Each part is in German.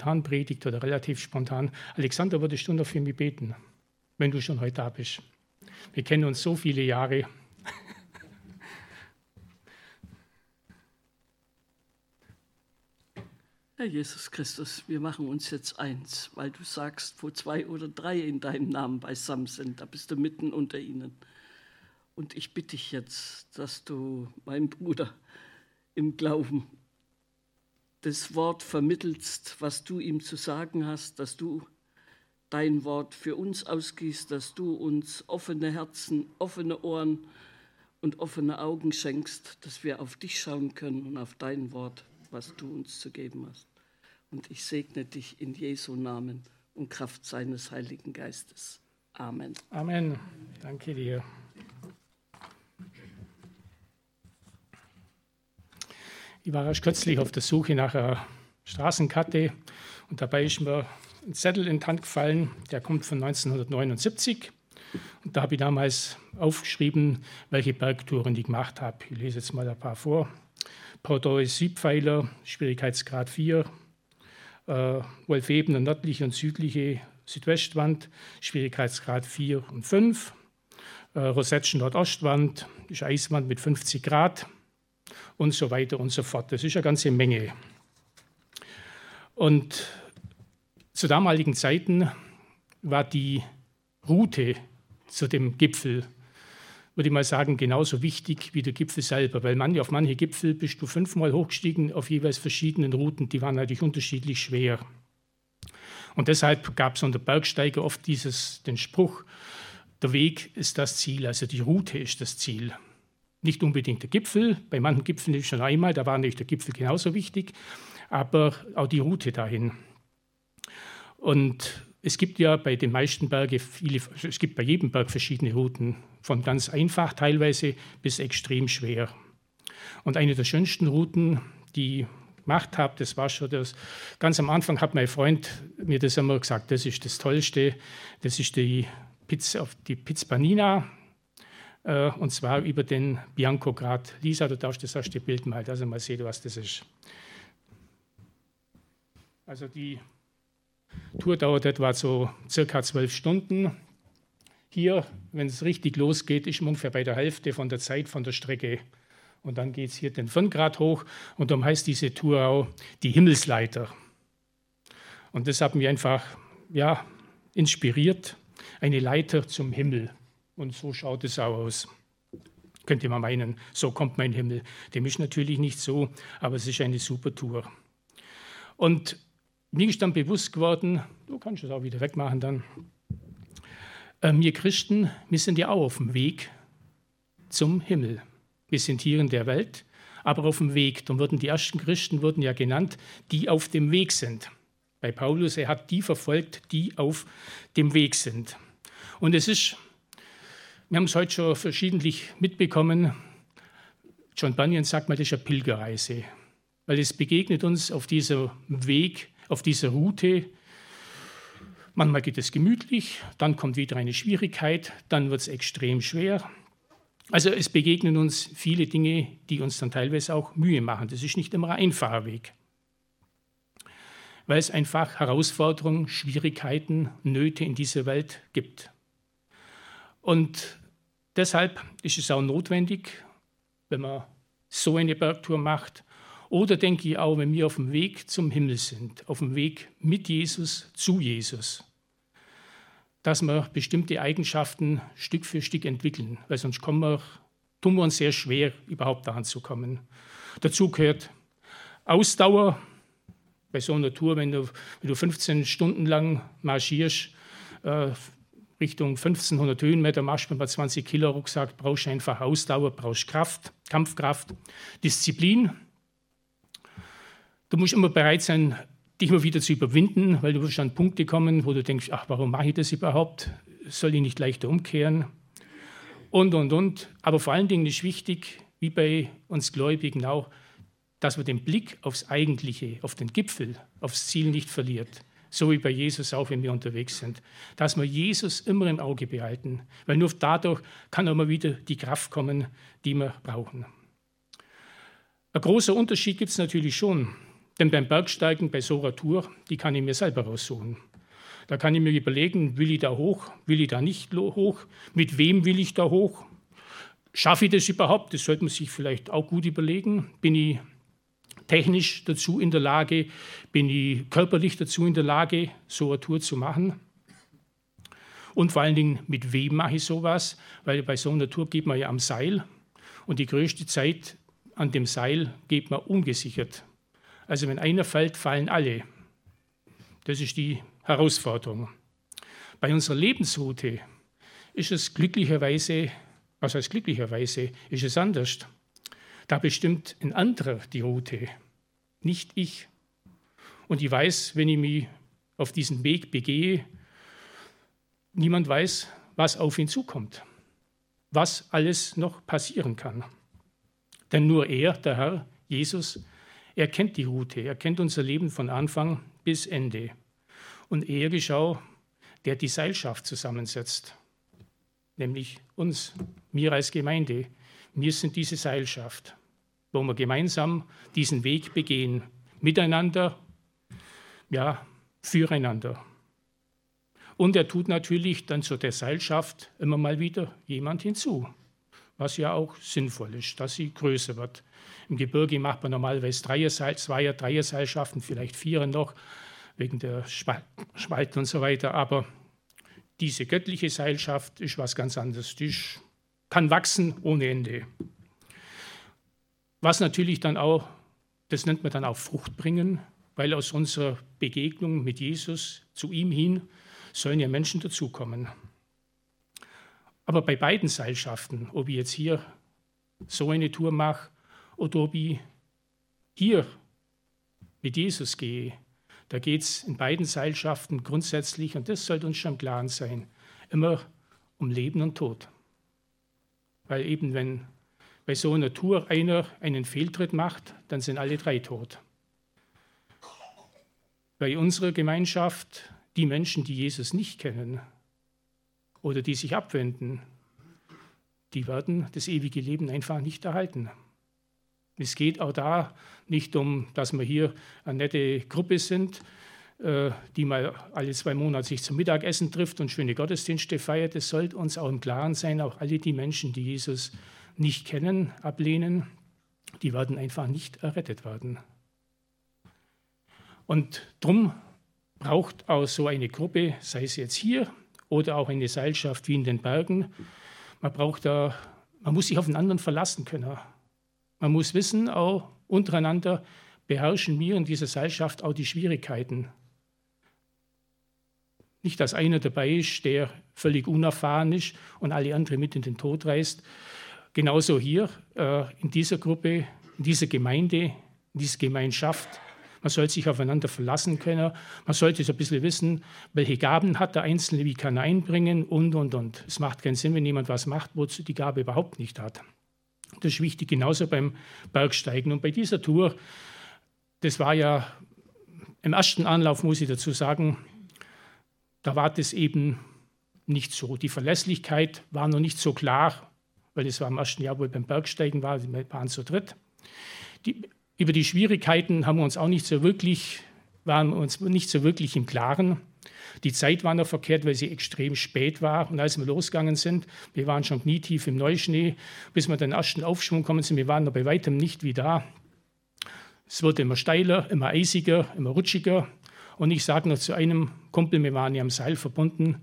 spontan predigt oder relativ spontan. Alexander, würdest du noch für mich beten, wenn du schon heute da bist? Wir kennen uns so viele Jahre. Herr Jesus Christus, wir machen uns jetzt eins, weil du sagst, wo zwei oder drei in deinem Namen beisammen sind, da bist du mitten unter ihnen. Und ich bitte dich jetzt, dass du meinem Bruder im Glauben das Wort vermittelst, was du ihm zu sagen hast, dass du dein Wort für uns ausgießt, dass du uns offene Herzen, offene Ohren und offene Augen schenkst, dass wir auf dich schauen können und auf dein Wort, was du uns zu geben hast. Und ich segne dich in Jesu Namen und Kraft seines Heiligen Geistes. Amen. Amen. Danke dir. Ich war erst kürzlich auf der Suche nach einer Straßenkarte und dabei ist mir ein Zettel in die Hand gefallen, der kommt von 1979. Und da habe ich damals aufgeschrieben, welche Bergtouren ich gemacht habe. Ich lese jetzt mal ein paar vor. Portoi Südpfeiler, Schwierigkeitsgrad 4, äh, Wolfeben, nördliche und südliche Südwestwand, Schwierigkeitsgrad 4 und 5. Äh, Rosetschen Nordostwand ist Eiswand mit 50 Grad und so weiter und so fort. Das ist eine ganze Menge. Und zu damaligen Zeiten war die Route zu dem Gipfel würde ich mal sagen, genauso wichtig wie der Gipfel selber, weil man, auf manche Gipfel bist du fünfmal hochgestiegen auf jeweils verschiedenen Routen, die waren natürlich unterschiedlich schwer. Und deshalb gab es unter Bergsteiger oft dieses, den Spruch, der Weg ist das Ziel, also die Route ist das Ziel. Nicht unbedingt der Gipfel, bei manchen Gipfeln ist schon einmal, da war nicht der Gipfel genauso wichtig, aber auch die Route dahin. Und es gibt ja bei den meisten Bergen viele, es gibt bei jedem Berg verschiedene Routen, von ganz einfach teilweise bis extrem schwer. Und eine der schönsten Routen, die ich gemacht habe, das war schon das, ganz am Anfang hat mein Freund mir das immer gesagt, das ist das Tollste, das ist die Pizza, die Pizzpanina, äh, und zwar über den Bianco Grad. Lisa, du darfst das erste Bild mal, also mal sehen, was das ist. Also die Tour dauert etwa so circa zwölf Stunden. Hier, wenn es richtig losgeht, ist man ungefähr bei der Hälfte von der Zeit von der Strecke. Und dann geht es hier den 5 Grad hoch und darum heißt diese Tour auch die Himmelsleiter. Und das hat mich einfach ja, inspiriert, eine Leiter zum Himmel. Und so schaut es auch aus. Könnte man meinen, so kommt mein Himmel. Dem ist natürlich nicht so, aber es ist eine super Tour. Und mir ist dann bewusst geworden, du kannst es auch wieder wegmachen dann, äh, wir Christen, wir sind ja auch auf dem Weg zum Himmel. Wir sind hier in der Welt, aber auf dem Weg. Dann wurden die ersten Christen wurden ja genannt, die auf dem Weg sind. Bei Paulus, er hat die verfolgt, die auf dem Weg sind. Und es ist, wir haben es heute schon verschiedentlich mitbekommen, John Bunyan sagt mal, das ist eine Pilgerreise, weil es begegnet uns auf diesem Weg auf dieser Route. Manchmal geht es gemütlich, dann kommt wieder eine Schwierigkeit, dann wird es extrem schwer. Also es begegnen uns viele Dinge, die uns dann teilweise auch Mühe machen. Das ist nicht immer ein einfacher Weg, weil es einfach Herausforderungen, Schwierigkeiten, Nöte in dieser Welt gibt. Und deshalb ist es auch notwendig, wenn man so eine Bergtour macht, oder denke ich auch, wenn wir auf dem Weg zum Himmel sind, auf dem Weg mit Jesus zu Jesus, dass wir bestimmte Eigenschaften Stück für Stück entwickeln, weil sonst kommen wir, tun wir uns sehr schwer, überhaupt daran zu kommen. Dazu gehört Ausdauer. Bei so einer Tour, wenn du, wenn du 15 Stunden lang marschierst, äh, Richtung 1500 Höhenmeter machst, wenn man 20 Kilo Rucksack, brauchst du einfach Ausdauer, brauchst Kraft, Kampfkraft, Disziplin. Du musst immer bereit sein, dich immer wieder zu überwinden, weil du wirst an Punkte kommen, wo du denkst, ach, warum mache ich das überhaupt? Soll ich nicht leichter umkehren? Und, und, und. Aber vor allen Dingen ist wichtig, wie bei uns Gläubigen auch, dass man den Blick aufs Eigentliche, auf den Gipfel, aufs Ziel nicht verliert. So wie bei Jesus auch, wenn wir unterwegs sind. Dass wir Jesus immer im Auge behalten, weil nur dadurch kann mal wieder die Kraft kommen, die wir brauchen. Ein großer Unterschied gibt es natürlich schon Denn beim Bergsteigen, bei so einer Tour, die kann ich mir selber raussuchen. Da kann ich mir überlegen, will ich da hoch, will ich da nicht hoch, mit wem will ich da hoch, schaffe ich das überhaupt, das sollte man sich vielleicht auch gut überlegen, bin ich technisch dazu in der Lage, bin ich körperlich dazu in der Lage, so eine Tour zu machen. Und vor allen Dingen, mit wem mache ich sowas? Weil bei so einer Tour geht man ja am Seil und die größte Zeit an dem Seil geht man ungesichert. Also wenn einer fällt, fallen alle. Das ist die Herausforderung. Bei unserer Lebensroute ist es glücklicherweise, was heißt glücklicherweise, ist es anders. Da bestimmt ein anderer die Route, nicht ich. Und ich weiß, wenn ich mich auf diesen Weg begehe, niemand weiß, was auf ihn zukommt, was alles noch passieren kann. Denn nur er, der Herr, Jesus, er kennt die Route, er kennt unser Leben von Anfang bis Ende. Und er geschau, der die Seilschaft zusammensetzt, nämlich uns, mir als Gemeinde. Wir sind diese Seilschaft wo wir gemeinsam diesen Weg begehen, miteinander, ja, füreinander. Und er tut natürlich dann zu der Seilschaft immer mal wieder jemand hinzu, was ja auch sinnvoll ist, dass sie größer wird. Im Gebirge macht man normalerweise Dreierseil, Zweier, Dreierseilschaften, vielleicht Vierer noch, wegen der Spalten und so weiter. Aber diese göttliche Seilschaft ist was ganz anderes. Die kann wachsen ohne Ende. Was natürlich dann auch, das nennt man dann auch Frucht bringen, weil aus unserer Begegnung mit Jesus zu ihm hin sollen ja Menschen dazukommen. Aber bei beiden Seilschaften, ob ich jetzt hier so eine Tour mache oder ob ich hier mit Jesus gehe, da geht es in beiden Seilschaften grundsätzlich, und das sollte uns schon im Klaren sein, immer um Leben und Tod. Weil eben, wenn bei so einer Tour einer einen Fehltritt macht, dann sind alle drei tot. Bei unserer Gemeinschaft, die Menschen, die Jesus nicht kennen oder die sich abwenden, die werden das ewige Leben einfach nicht erhalten. Es geht auch da nicht um, dass wir hier eine nette Gruppe sind, äh, die mal alle zwei Monate sich zum Mittagessen trifft und schöne Gottesdienste feiert. Es sollte uns auch im Klaren sein, auch alle die Menschen, die Jesus nicht kennen, ablehnen, die werden einfach nicht errettet werden. Und darum braucht auch so eine Gruppe, sei es jetzt hier oder auch eine Seilschaft wie in den Bergen, man braucht da, man muss sich auf den anderen verlassen können. Man muss wissen, auch untereinander beherrschen wir in dieser Seilschaft auch die Schwierigkeiten. Nicht, dass einer dabei ist, der völlig unerfahren ist und alle anderen mit in den Tod reißt, Genauso hier äh, in dieser Gruppe, in dieser Gemeinde, in dieser Gemeinschaft. Man sollte sich aufeinander verlassen können. Man sollte so ein bisschen wissen, welche Gaben hat der Einzelne, wie kann er einbringen und, und, und. Es macht keinen Sinn, wenn jemand was macht, wozu die Gabe überhaupt nicht hat. Das ist wichtig, genauso beim Bergsteigen. Und bei dieser Tour, das war ja im ersten Anlauf, muss ich dazu sagen, da war das eben nicht so. Die Verlässlichkeit war noch nicht so klar, weil das war im ersten Jahr, wo ich beim Bergsteigen war, wir waren zu dritt. Die, über die Schwierigkeiten haben wir uns auch nicht so wirklich, waren uns nicht so wirklich im Klaren. Die Zeit war noch verkehrt, weil sie extrem spät war. Und als wir losgegangen sind, wir waren schon knietief im Neuschnee, bis wir den ersten Aufschwung kommen sind, wir waren noch bei weitem nicht wie da. Es wurde immer steiler, immer eisiger, immer rutschiger. Und ich sage noch zu einem Kumpel, wir waren ja am Seil verbunden,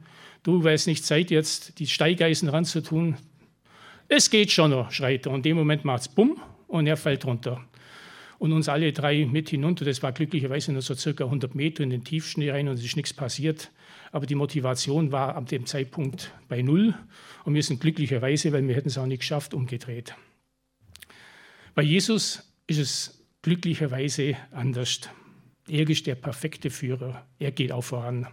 du weißt nicht Zeit jetzt, die Steigeisen ranzutun, es geht schon noch, schreit er. Und in dem Moment macht es bumm und er fällt runter. Und uns alle drei mit hinunter. Das war glücklicherweise nur so circa 100 Meter in den Tiefschnee rein und es ist nichts passiert. Aber die Motivation war ab dem Zeitpunkt bei Null. Und wir sind glücklicherweise, weil wir hätten es auch nicht geschafft, umgedreht. Bei Jesus ist es glücklicherweise anders. Er ist der perfekte Führer. Er geht auch voran.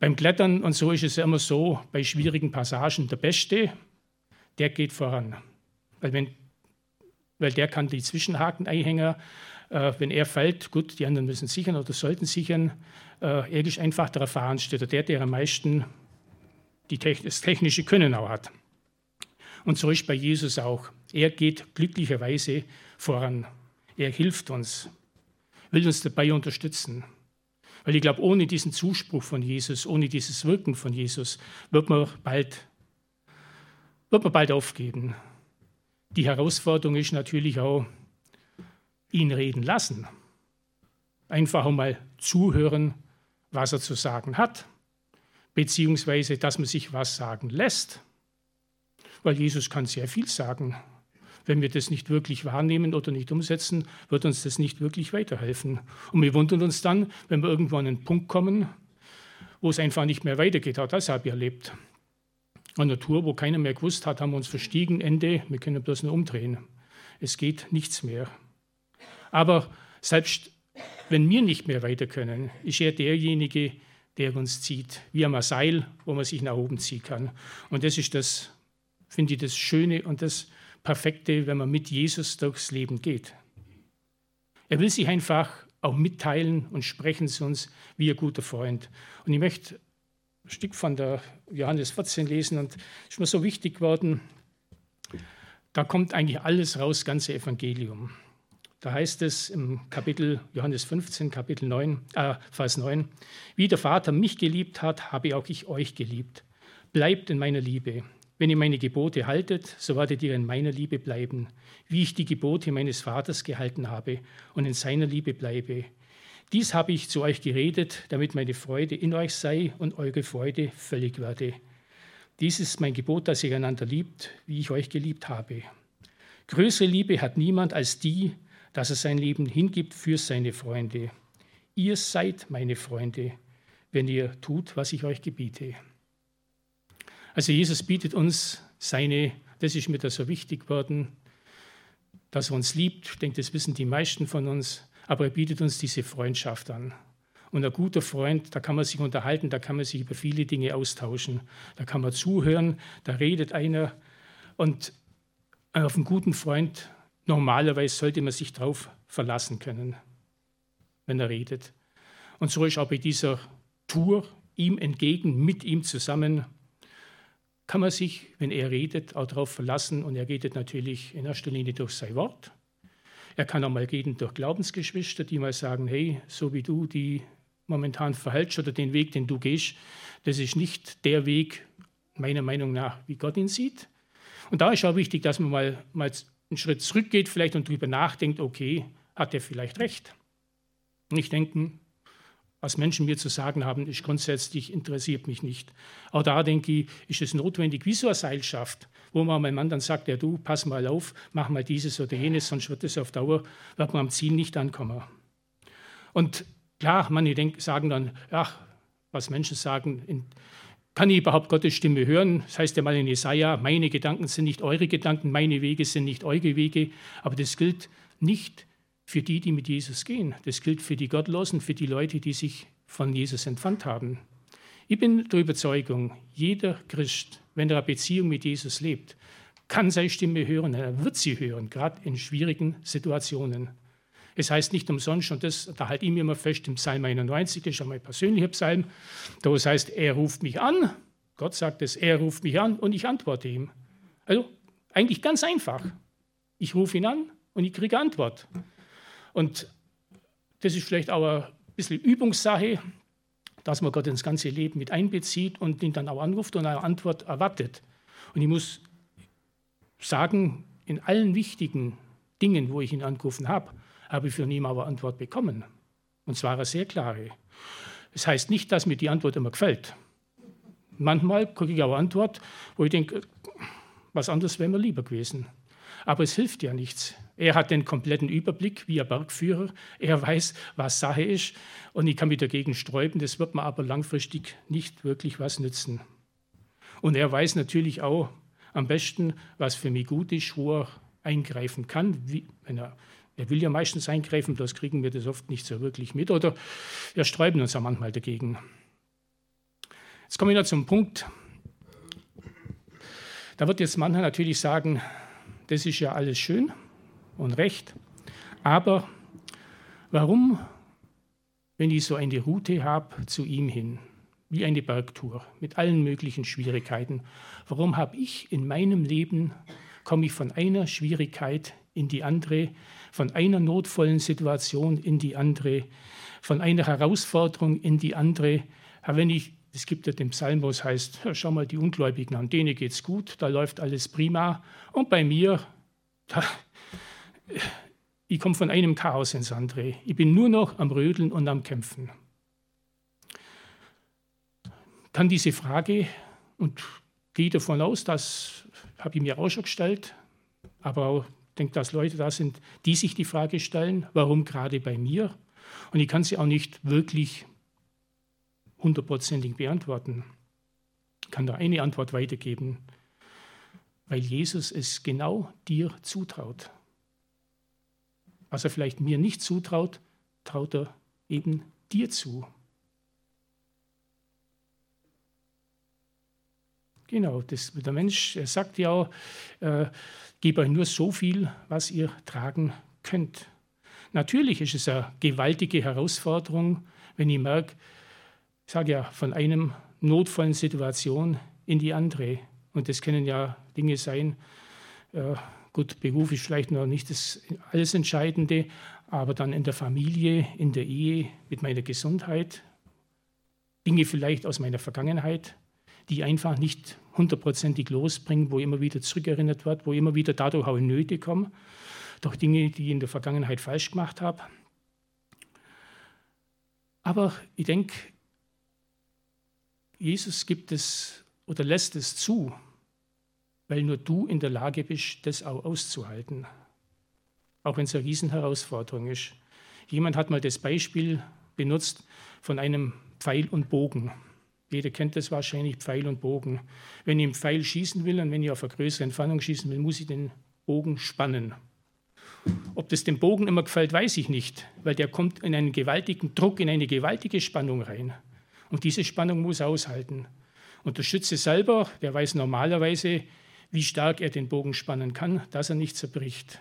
Beim Klettern und so ist es immer so, bei schwierigen Passagen der Beste, der geht voran. Weil, wenn, weil der kann die Zwischenhaken-Einhänger, äh, wenn er fällt, gut, die anderen müssen sichern oder sollten sichern, äh, er ist einfach der Erfahrenste, der, der am meisten die, das technische Können auch hat. Und so ist bei Jesus auch. Er geht glücklicherweise voran. Er hilft uns. will uns dabei unterstützen. Weil ich glaube, ohne diesen Zuspruch von Jesus, ohne dieses Wirken von Jesus, wird man bald, wird man bald aufgeben. Die Herausforderung ist natürlich auch, ihn reden lassen. Einfach mal zuhören, was er zu sagen hat, beziehungsweise dass man sich was sagen lässt. Weil Jesus kann sehr viel sagen. Wenn wir das nicht wirklich wahrnehmen oder nicht umsetzen, wird uns das nicht wirklich weiterhelfen. Und wir wundern uns dann, wenn wir irgendwo an einen Punkt kommen, wo es einfach nicht mehr weitergeht. Auch das habe ich erlebt. An der Tour, wo keiner mehr gewusst hat, haben wir uns verstiegen, Ende, wir können bloß nur umdrehen. Es geht nichts mehr. Aber selbst wenn wir nicht mehr weiter können, ist er derjenige, der uns zieht, wie am Seil, wo man sich nach oben ziehen kann. Und das ist das, finde ich, das Schöne und das Perfekte, wenn man mit Jesus durchs Leben geht. Er will sich einfach auch mitteilen und sprechen zu uns wie ein guter Freund. Und ich möchte ein Stück von der Johannes 14 lesen und ist mir so wichtig geworden, da kommt eigentlich alles raus, ganze Evangelium. Da heißt es im Kapitel Johannes 15, Kapitel 9, äh, Vers 9, wie der Vater mich geliebt hat, habe auch ich euch geliebt. Bleibt in meiner Liebe. Wenn ihr meine Gebote haltet, so werdet ihr in meiner Liebe bleiben, wie ich die Gebote meines Vaters gehalten habe und in seiner Liebe bleibe. Dies habe ich zu euch geredet, damit meine Freude in euch sei und eure Freude völlig werde. Dies ist mein Gebot, dass ihr einander liebt, wie ich euch geliebt habe. Größere Liebe hat niemand als die, dass er sein Leben hingibt für seine Freunde. Ihr seid meine Freunde, wenn ihr tut, was ich euch gebiete. Also Jesus bietet uns seine, das ist mir da so wichtig geworden, dass er uns liebt. Ich denke, das wissen die meisten von uns. Aber er bietet uns diese Freundschaft an. Und ein guter Freund, da kann man sich unterhalten, da kann man sich über viele Dinge austauschen. Da kann man zuhören, da redet einer. Und auf einen guten Freund, normalerweise sollte man sich darauf verlassen können, wenn er redet. Und so ist auch bei dieser Tour ihm entgegen, mit ihm zusammen kann man sich, wenn er redet, auch darauf verlassen. Und er redet natürlich in erster Linie durch sein Wort. Er kann auch mal reden durch Glaubensgeschwister, die mal sagen, hey, so wie du die momentan verhältst oder den Weg, den du gehst, das ist nicht der Weg, meiner Meinung nach, wie Gott ihn sieht. Und da ist auch wichtig, dass man mal, mal einen Schritt zurückgeht vielleicht und darüber nachdenkt, okay, hat er vielleicht recht? Nicht denken, was Menschen mir zu sagen haben, ist grundsätzlich interessiert mich nicht. Auch da denke ich, ist es notwendig, wie so eine Seilschaft, wo man mein Mann dann sagt, ja du, pass mal auf, mach mal dieses oder jenes, sonst wird es auf Dauer, wird man am Ziel nicht ankommen. Und klar, manche denken, sagen dann, ach, was Menschen sagen, in, kann ich überhaupt Gottes Stimme hören? Das heißt ja mal in Jesaja, meine Gedanken sind nicht eure Gedanken, meine Wege sind nicht eure Wege, aber das gilt nicht für die, die mit Jesus gehen. Das gilt für die Gottlosen, für die Leute, die sich von Jesus entfernt haben. Ich bin der Überzeugung, jeder Christ, wenn er eine Beziehung mit Jesus lebt, kann seine Stimme hören, er wird sie hören, gerade in schwierigen Situationen. Es heißt nicht umsonst, und das, da halte ich mir immer fest, im Psalm 91, das ist ja mein persönlicher Psalm, da es heißt, er ruft mich an, Gott sagt es, er ruft mich an und ich antworte ihm. Also eigentlich ganz einfach. Ich rufe ihn an und ich kriege Antwort. Und das ist vielleicht auch ein bisschen Übungssache, dass man Gott ins ganze Leben mit einbezieht und ihn dann auch anruft und eine Antwort erwartet. Und ich muss sagen, in allen wichtigen Dingen, wo ich ihn angerufen habe, habe ich von ihm aber Antwort bekommen. Und zwar eine sehr klare. Das heißt nicht, dass mir die Antwort immer gefällt. Manchmal kriege ich auch Antwort, wo ich denke, was anderes wäre mir lieber gewesen. Aber es hilft ja nichts. Er hat den kompletten Überblick wie ein Bergführer. Er weiß, was Sache ist. Und ich kann mich dagegen sträuben. Das wird mir aber langfristig nicht wirklich was nützen. Und er weiß natürlich auch am besten, was für mich gut ist, wo er eingreifen kann. Wie, wenn er, er will ja meistens eingreifen, das kriegen wir das oft nicht so wirklich mit. Oder wir sträuben uns auch manchmal dagegen. Jetzt komme ich noch zum Punkt. Da wird jetzt mancher natürlich sagen, das ist ja alles schön und recht, aber warum, wenn ich so eine Route habe zu ihm hin, wie eine Bergtour mit allen möglichen Schwierigkeiten, warum habe ich in meinem Leben, komme ich von einer Schwierigkeit in die andere, von einer notvollen Situation in die andere, von einer Herausforderung in die andere. wenn ich, es gibt ja den Psalm, wo es heißt, schau mal die Ungläubigen an, denen geht's gut, da läuft alles prima. Und bei mir, da, ich komme von einem Chaos ins andere. Ich bin nur noch am Rödeln und am Kämpfen. Dann diese Frage, und gehe davon aus, das habe ich mir auch schon gestellt, aber ich denke, dass Leute da sind, die sich die Frage stellen, warum gerade bei mir? Und ich kann sie auch nicht wirklich hundertprozentig beantworten. Ich kann da eine Antwort weitergeben, weil Jesus es genau dir zutraut. Was er vielleicht mir nicht zutraut, traut er eben dir zu. Genau, das, der Mensch er sagt ja auch, äh, gebe euch nur so viel, was ihr tragen könnt. Natürlich ist es eine gewaltige Herausforderung, wenn ich merke, ich sage ja, von einem notvollen Situation in die andere. Und das können ja Dinge sein, äh, gut, Beruf ist vielleicht noch nicht das alles Entscheidende, aber dann in der Familie, in der Ehe, mit meiner Gesundheit, Dinge vielleicht aus meiner Vergangenheit, die einfach nicht hundertprozentig losbringen, wo immer wieder zurückerinnert wird, wo immer wieder dadurch auch in Nöte kommen, durch Dinge, die ich in der Vergangenheit falsch gemacht habe. Aber ich denke, Jesus gibt es oder lässt es zu, weil nur du in der Lage bist, das auch auszuhalten. Auch wenn es eine Riesenherausforderung ist. Jemand hat mal das Beispiel benutzt von einem Pfeil und Bogen. Jeder kennt das wahrscheinlich, Pfeil und Bogen. Wenn ich einen Pfeil schießen will und wenn ich auf eine größere Entfernung schießen will, muss ich den Bogen spannen. Ob das dem Bogen immer gefällt, weiß ich nicht, weil der kommt in einen gewaltigen Druck, in eine gewaltige Spannung rein. Und diese Spannung muss aushalten. Und der Schütze selber, der weiß normalerweise, wie stark er den Bogen spannen kann, dass er nicht zerbricht.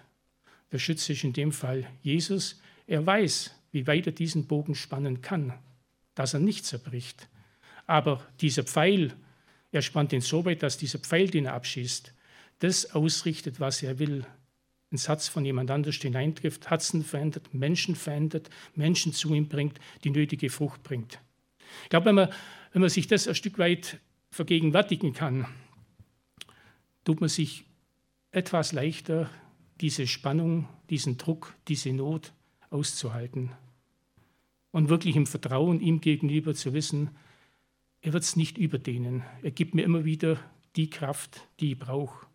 Der Schütze ist in dem Fall Jesus. Er weiß, wie weit er diesen Bogen spannen kann, dass er nicht zerbricht. Aber dieser Pfeil, er spannt ihn so weit, dass dieser Pfeil, den er abschießt, das ausrichtet, was er will. Ein Satz von jemand anders hineintrifft, Herzen verändert, Menschen verändert, Menschen zu ihm bringt, die nötige Frucht bringt. Ich glaube, wenn man, wenn man sich das ein Stück weit vergegenwärtigen kann, tut man sich etwas leichter, diese Spannung, diesen Druck, diese Not auszuhalten. Und wirklich im Vertrauen ihm gegenüber zu wissen, er wird es nicht überdehnen. Er gibt mir immer wieder die Kraft, die ich brauche.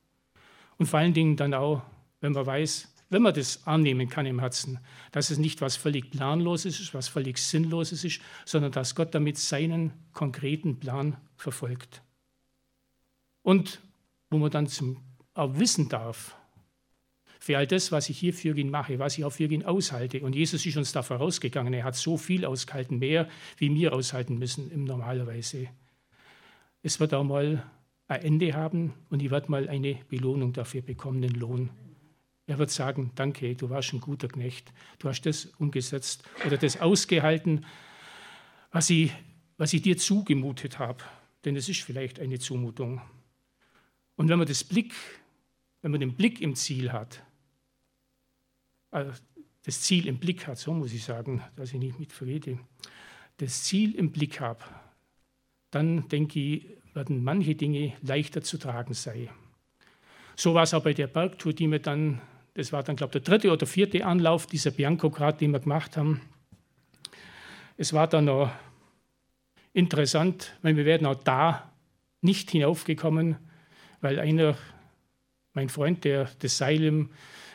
Und vor allen Dingen dann auch, wenn man weiß, wenn man das annehmen kann im Herzen, dass es nicht was völlig Planloses ist, was völlig Sinnloses ist, sondern dass Gott damit seinen konkreten Plan verfolgt. Und wo man dann zum, auch wissen darf, für all das, was ich hier für ihn mache, was ich auch für ihn aushalte. Und Jesus ist uns da vorausgegangen. Er hat so viel ausgehalten, mehr wie wir aushalten müssen im normalerweise. Es wird auch mal ein Ende haben und ich werde mal eine Belohnung dafür bekommen, den Lohn. Er wird sagen, danke, du warst ein guter Knecht, du hast das umgesetzt oder das ausgehalten, was ich, was ich dir zugemutet habe. Denn es ist vielleicht eine Zumutung. Und wenn man das Blick, wenn man den Blick im Ziel hat, also das Ziel im Blick hat, so muss ich sagen, dass ich nicht mit das Ziel im Blick habe, dann denke ich, werden manche Dinge leichter zu tragen sein. So war es auch bei der Bergtour, die wir dann, das war dann, glaube ich, der dritte oder vierte Anlauf dieser Bianco-Grad, den wir gemacht haben. Es war dann noch interessant, weil wir werden auch da nicht hinaufgekommen, weil einer, mein Freund, der das Seil im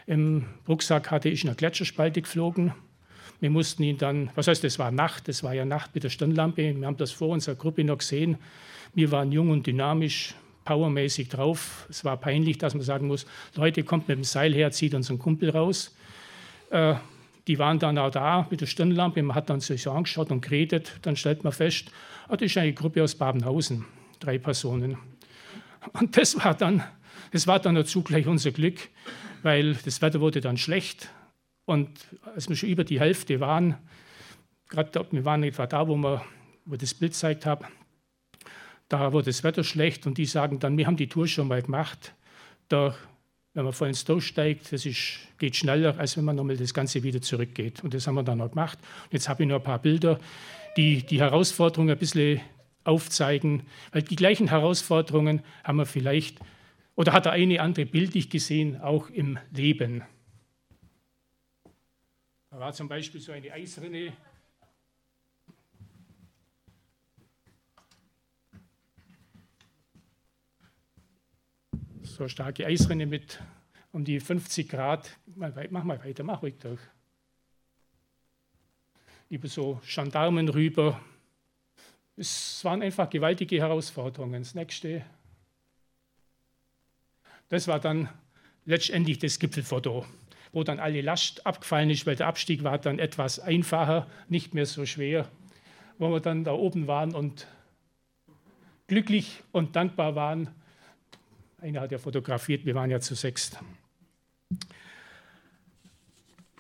im Rucksack hatte ich in eine Gletscherspalte geflogen. Wir mussten ihn dann, was heißt, es war Nacht, es war ja Nacht mit der Stirnlampe. Wir haben das vor unserer Gruppe noch gesehen. Wir waren jung und dynamisch, powermäßig drauf. Es war peinlich, dass man sagen muss: Leute, kommt mit dem Seil her, zieht unseren Kumpel raus. Äh, die waren dann auch da mit der Stirnlampe. Man hat dann sich so angeschaut und geredet. Dann stellt man fest, oh, das ist eine Gruppe aus Babenhausen, drei Personen. Und das war dann, das war dann dazu gleich unser Glück weil das Wetter wurde dann schlecht. Und als wir schon über die Hälfte waren, gerade wir waren etwa da, wo wir wo das Bild gezeigt habe, da wurde das Wetter schlecht und die sagen dann, wir haben die Tour schon mal gemacht, da wenn man voll durchsteigt, das ist, geht schneller, als wenn man nochmal das Ganze wieder zurückgeht. Und das haben wir dann noch gemacht. Und jetzt habe ich noch ein paar Bilder, die die Herausforderungen ein bisschen aufzeigen, weil die gleichen Herausforderungen haben wir vielleicht, oder hat der eine andere bildlich gesehen, auch im Leben. Da war zum Beispiel so eine Eisrinne, so starke Eisrinne mit um die 50 Grad. Mach mal weiter, mach ruhig durch. Über so Gendarmen rüber. Es waren einfach gewaltige Herausforderungen. Das nächste. Das war dann letztendlich das Gipfelfoto, wo dann alle Last abgefallen ist, weil der Abstieg war dann etwas einfacher, nicht mehr so schwer, wo wir dann da oben waren und glücklich und dankbar waren, einer hat ja fotografiert, wir waren ja zu sechst.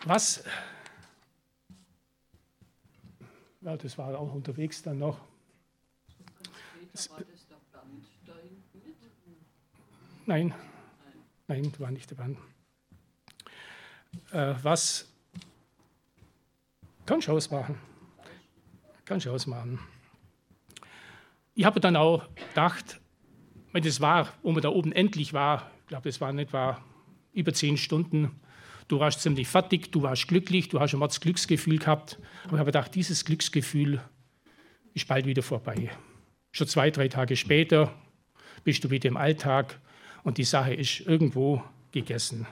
Was, ja, das war auch unterwegs dann noch. Nein, nein, war nicht der Band. Äh, was kann ich ausmachen? Kann ich ausmachen. Ich habe dann auch gedacht, wenn das war, wo man da oben endlich war, ich glaube, das waren etwa über zehn Stunden, du warst ziemlich fertig, du warst glücklich, du hast ein das Glücksgefühl gehabt. Aber ich habe gedacht, dieses Glücksgefühl ist bald wieder vorbei. Schon zwei, drei Tage später bist du wieder im Alltag und die Sache ist irgendwo gegessen.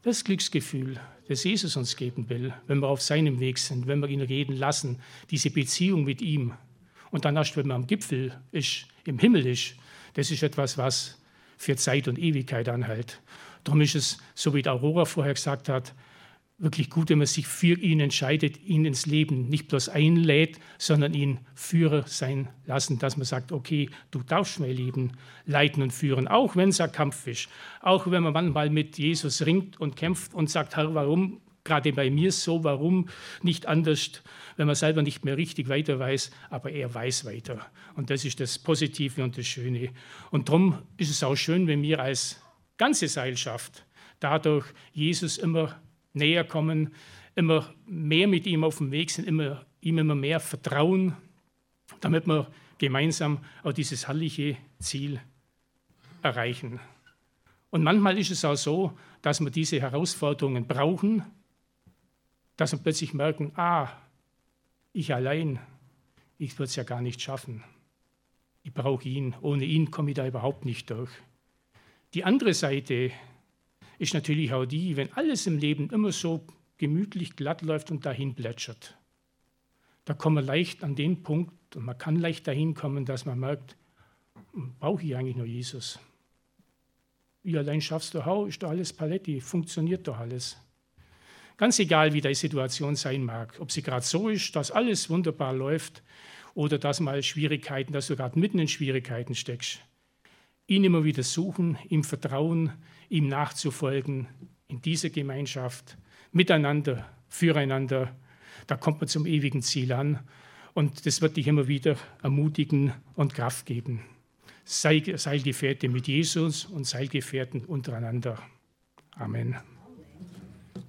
Das Glücksgefühl, das Jesus uns geben will, wenn wir auf seinem Weg sind, wenn wir ihn reden lassen, diese Beziehung mit ihm. Und dann erst, wenn man am Gipfel ist, im Himmel ist, das ist etwas, was für Zeit und Ewigkeit anhält. Darum ist es, so wie Aurora vorher gesagt hat, wirklich gut, wenn man sich für ihn entscheidet, ihn ins Leben nicht bloß einlädt, sondern ihn Führer sein lassen, dass man sagt, okay, du darfst mein Leben leiten und führen, auch wenn es ein Kampf ist, auch wenn man manchmal mit Jesus ringt und kämpft und sagt, Herr, warum gerade bei mir so, warum nicht anders, wenn man selber nicht mehr richtig weiter weiß, aber er weiß weiter. Und das ist das Positive und das Schöne. Und darum ist es auch schön, wenn wir als ganze Seilschaft dadurch Jesus immer näher kommen, immer mehr mit ihm auf dem Weg sind, immer, ihm immer mehr vertrauen, damit wir gemeinsam auch dieses herrliche Ziel erreichen. Und manchmal ist es auch so, dass wir diese Herausforderungen brauchen, dass wir plötzlich merken, ah, ich allein, ich würde es ja gar nicht schaffen. Ich brauche ihn. Ohne ihn komme ich da überhaupt nicht durch. Die andere Seite ist natürlich auch die, wenn alles im Leben immer so gemütlich glatt läuft und dahin plätschert. Da kommen wir leicht an den Punkt und man kann leicht dahin kommen, dass man merkt, brauche ich eigentlich nur Jesus? Wie allein schaffst du auch, ist doch alles Paletti, funktioniert doch alles. Ganz egal, wie die Situation sein mag, ob sie gerade so ist, dass alles wunderbar läuft oder dass mal Schwierigkeiten, dass du gerade mitten in Schwierigkeiten steckst. Ihn immer wieder suchen, ihm vertrauen, ihm nachzufolgen in dieser Gemeinschaft, miteinander, füreinander. Da kommt man zum ewigen Ziel an und das wird dich immer wieder ermutigen und Kraft geben. Sei Seilgefährte mit Jesus und Seilgefährten untereinander. Amen.